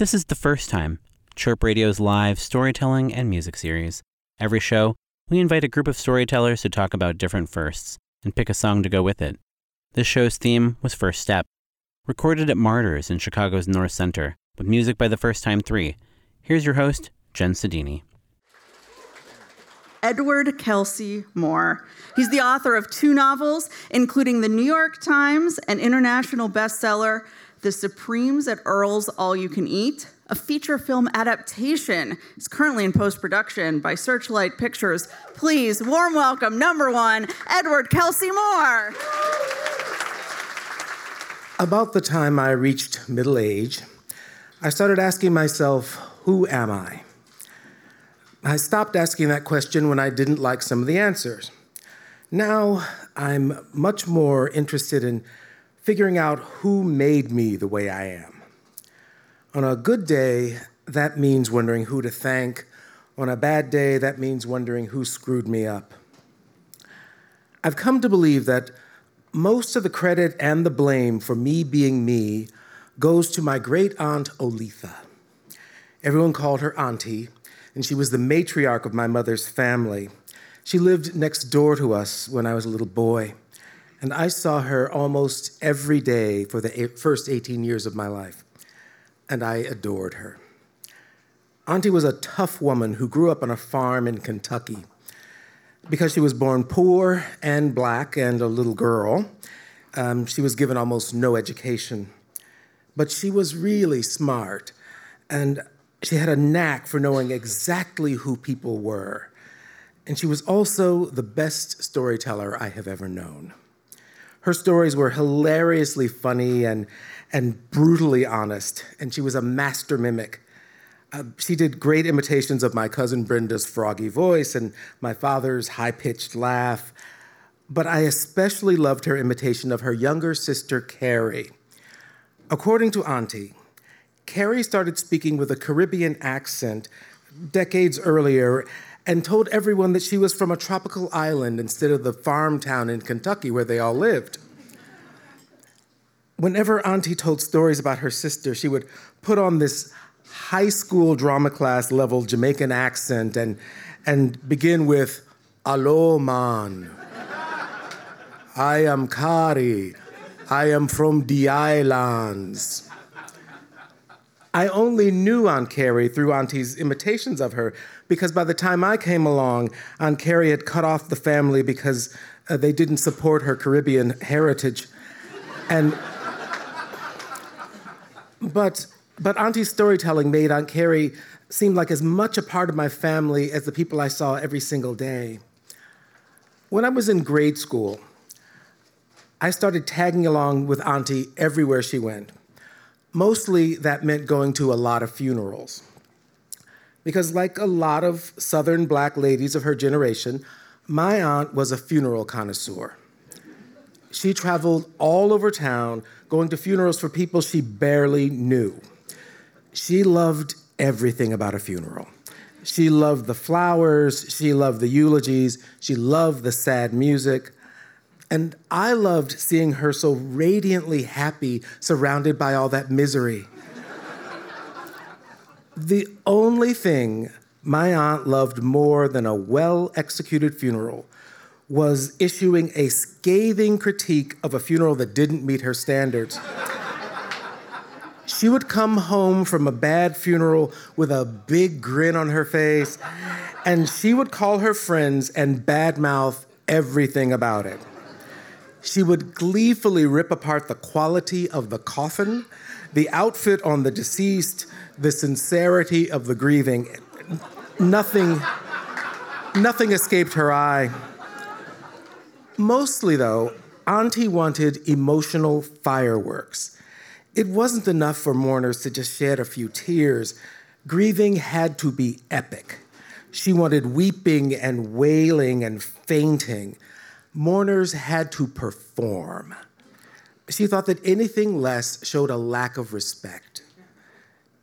This is the first time, Chirp Radio's live storytelling and music series. Every show, we invite a group of storytellers to talk about different firsts and pick a song to go with it. This show's theme was First Step, recorded at Martyrs in Chicago's North Center, with music by the First Time Three. Here's your host, Jenn Sodini. Edward Kelsey Moore. He's the author of two novels, including the New York Times and international bestseller, The Supremes at Earl's All You Can Eat, a feature film adaptation. is currently in post production by Searchlight Pictures. Please, warm welcome, number one, Edward Kelsey Moore. About the time I reached middle age, I started asking myself, who am I? I stopped asking that question when I didn't like some of the answers. Now I'm much more interested in figuring out who made me the way I am. On a good day, that means wondering who to thank. On a bad day, that means wondering who screwed me up. I've come to believe that most of the credit and the blame for me being me goes to my great aunt Olitha. Everyone called her Auntie and she was the matriarch of my mother's family. She lived next door to us when I was a little boy, and I saw her almost every day for the first 18 years of my life, and I adored her. Auntie was a tough woman who grew up on a farm in Kentucky. Because she was born poor and black and a little girl, um, she was given almost no education. But she was really smart, and she had a knack for knowing exactly who people were. And she was also the best storyteller I have ever known. Her stories were hilariously funny and, and brutally honest, and she was a master mimic. Uh, she did great imitations of my cousin Brenda's froggy voice and my father's high pitched laugh. But I especially loved her imitation of her younger sister, Carrie. According to Auntie, Carrie started speaking with a Caribbean accent decades earlier and told everyone that she was from a tropical island instead of the farm town in Kentucky where they all lived. Whenever Auntie told stories about her sister, she would put on this high school drama class level Jamaican accent and, and begin with, Alo man. I am Carrie. I am from the islands. I only knew Aunt Carrie through Auntie's imitations of her because by the time I came along, Aunt Carrie had cut off the family because uh, they didn't support her Caribbean heritage. And but but Auntie's storytelling made Aunt Carrie seem like as much a part of my family as the people I saw every single day. When I was in grade school, I started tagging along with Auntie everywhere she went. Mostly that meant going to a lot of funerals. Because, like a lot of Southern black ladies of her generation, my aunt was a funeral connoisseur. She traveled all over town going to funerals for people she barely knew. She loved everything about a funeral. She loved the flowers, she loved the eulogies, she loved the sad music. And I loved seeing her so radiantly happy, surrounded by all that misery. the only thing my aunt loved more than a well executed funeral was issuing a scathing critique of a funeral that didn't meet her standards. she would come home from a bad funeral with a big grin on her face, and she would call her friends and badmouth everything about it. She would gleefully rip apart the quality of the coffin, the outfit on the deceased, the sincerity of the grieving. Nothing, nothing escaped her eye. Mostly, though, Auntie wanted emotional fireworks. It wasn't enough for mourners to just shed a few tears. Grieving had to be epic. She wanted weeping and wailing and fainting mourners had to perform. She thought that anything less showed a lack of respect.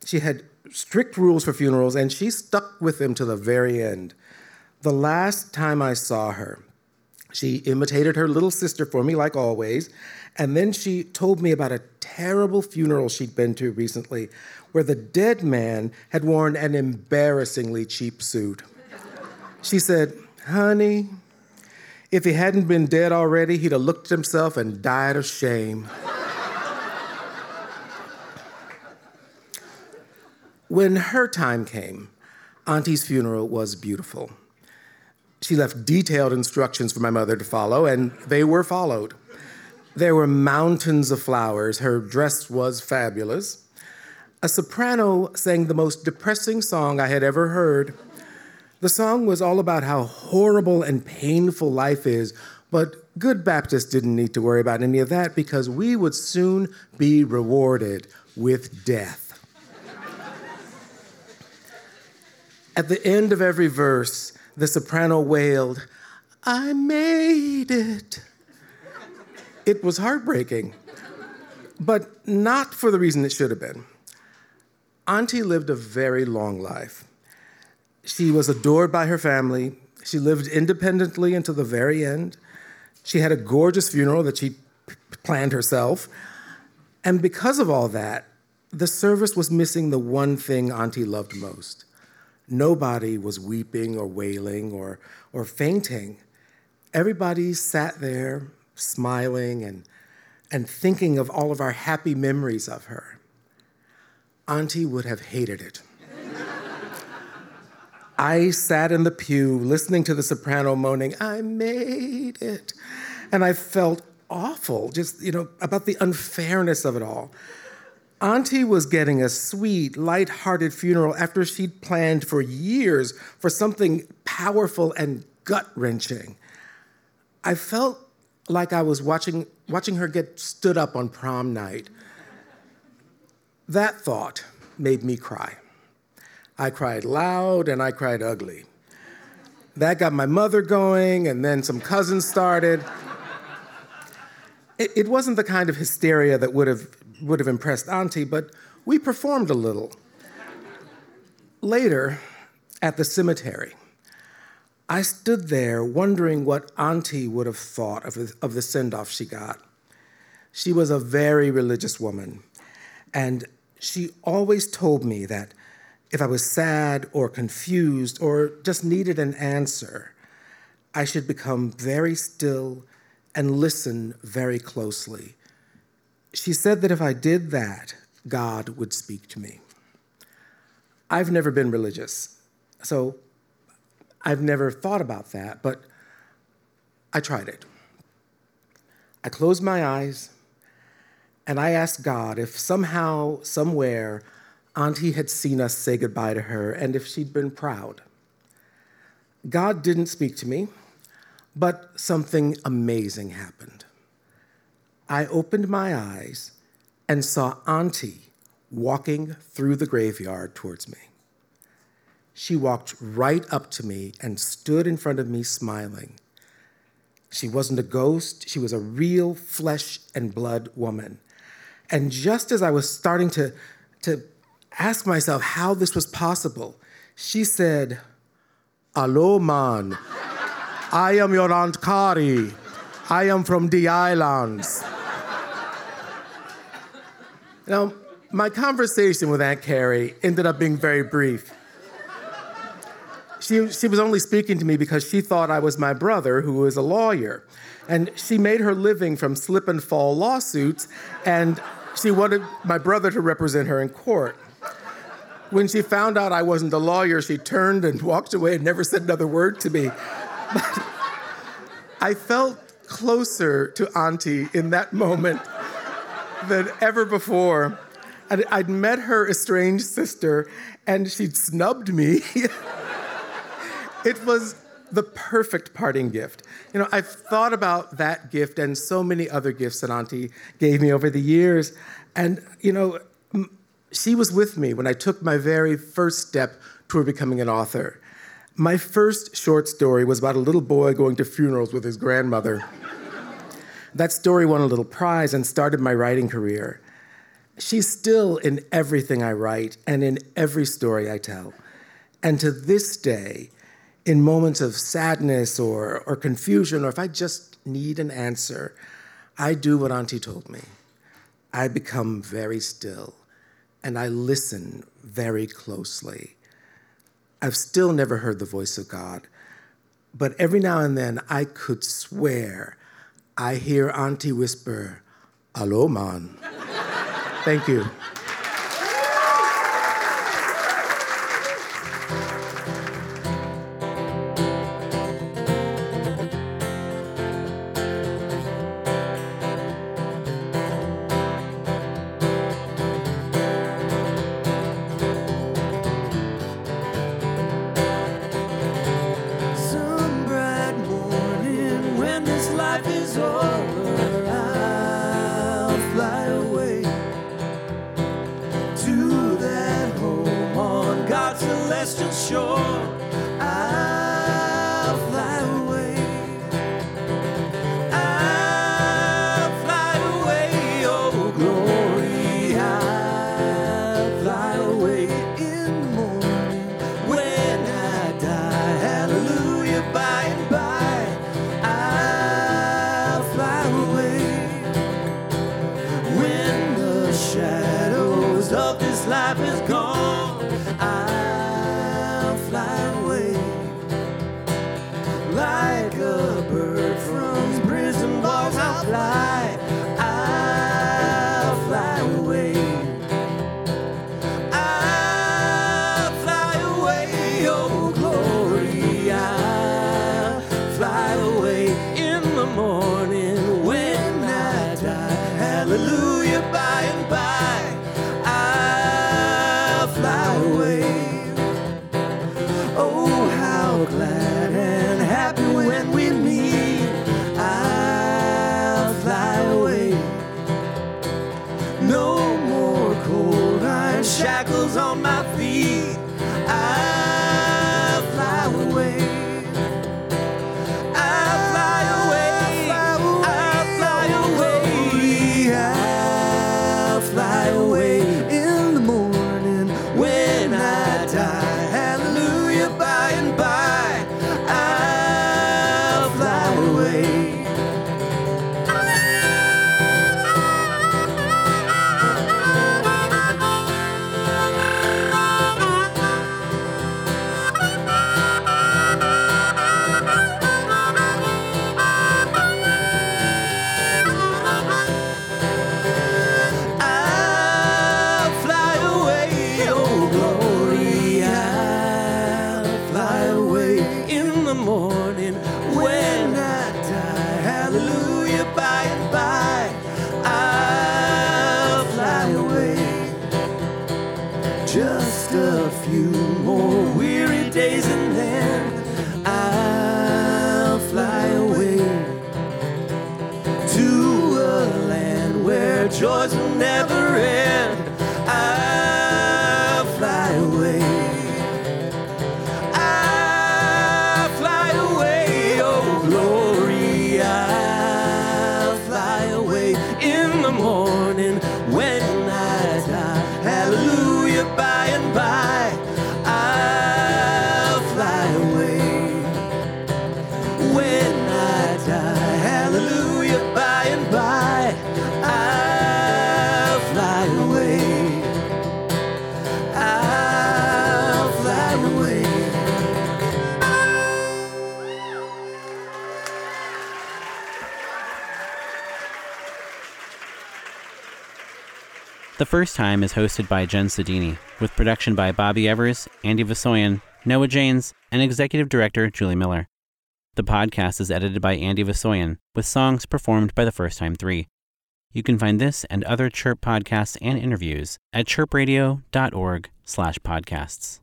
She had strict rules for funerals, and she stuck with them to the very end. The last time I saw her, She imitated her little sister for me, like always. And then she told me about a terrible funeral she'd been to recently where the dead man had worn an embarrassingly cheap suit. She said, Honey, if he hadn't been dead already, he'd have looked at himself and died of shame. when her time came, Auntie's funeral was beautiful. She left detailed instructions for my mother to follow, and they were followed. There were mountains of flowers. Her dress was fabulous. A soprano sang the most depressing song I had ever heard. The song was all about how horrible and painful life is, but good Baptists didn't need to worry about any of that because we would soon be rewarded with death. At the end of every verse, the soprano wailed, I made it. It was heartbreaking, but not for the reason it should have been. Auntie lived a very long life. She was adored by her family. She lived independently until the very end. She had a gorgeous funeral that she planned herself. And because of all that, the service was missing the one thing Auntie loved most. Nobody was weeping or wailing or, or fainting. Everybody sat there smiling and, and thinking of all of our happy memories of her. Auntie would have hated it. I sat in the pew listening to the soprano moaning, I made it. And I felt awful, just, you know, about the unfairness of it all. Auntie was getting a sweet, light-hearted funeral after she'd planned for years for something powerful and gut-wrenching. I felt like I was watching, watching her get stood up on prom night. That thought made me cry. I cried loud and I cried ugly. That got my mother going, and then some cousins started. It, it wasn't the kind of hysteria that would have, would have impressed Auntie, but we performed a little. Later, at the cemetery, I stood there wondering what Auntie would have thought of of the send off she got. She was a very religious woman, and she always told me that if I was sad or confused or just needed an answer, I should become very still and listen very closely. She said that if I did that, God would speak to me. I've never been religious, so I've never thought about that, but I tried it. I closed my eyes and I asked God if somehow, somewhere, Auntie had seen us say goodbye to her and if she'd been proud. God didn't speak to me, but something amazing happened. I opened my eyes and saw Auntie walking through the graveyard towards me. She walked right up to me and stood in front of me smiling. She wasn't a ghost, she was a real flesh and blood woman. And just as I was starting to, to ask myself how this was possible. She said, Hello, man. I am your Aunt Carrie. I am from the islands. now, my conversation with Aunt Carrie ended up being very brief. She, she was only speaking to me because she thought I was my brother, who was a lawyer. And she made her living from slip and fall lawsuits, and she wanted my brother to represent her in court. When she found out I wasn't a lawyer, she turned and walked away and never said another word to me. But I felt closer to Auntie in that moment than ever before. I'd, I'd met her estranged sister, and she'd snubbed me. it was the perfect parting gift. You know, I've thought about that gift and so many other gifts that Auntie gave me over the years. And, you know, she was with me when I took my very first step toward becoming an author. My first short story was about a little boy going to funerals with his grandmother. that story won a little prize and started my writing career. She's still in everything I write and in every story I tell. And to this day, In moments of sadness or, or confusion, or if I just need an answer, I do what Auntie told me. I become very still and I listen very closely. I've still never heard the voice of God, but every now and then I could swear I hear Auntie whisper, Alo, man. Thank you. Celestial shore. I'll fly away. I'll fly away, oh glory. I'll fly away in the morning when I die. Hallelujah, by and by. I'll fly away when the shadows of this life is gone. Fly away in the morning a few more weary days The First Time is hosted by Jenn Sodini, with production by Bobby Evers, Andy Vasoyan, Noah Janes, and executive director Julie Mueller. The podcast is edited by Andy Vasoyan, with songs performed by the First Time Three. You can find this and other Chirp podcasts and interviews at chirpradio.org slash podcasts.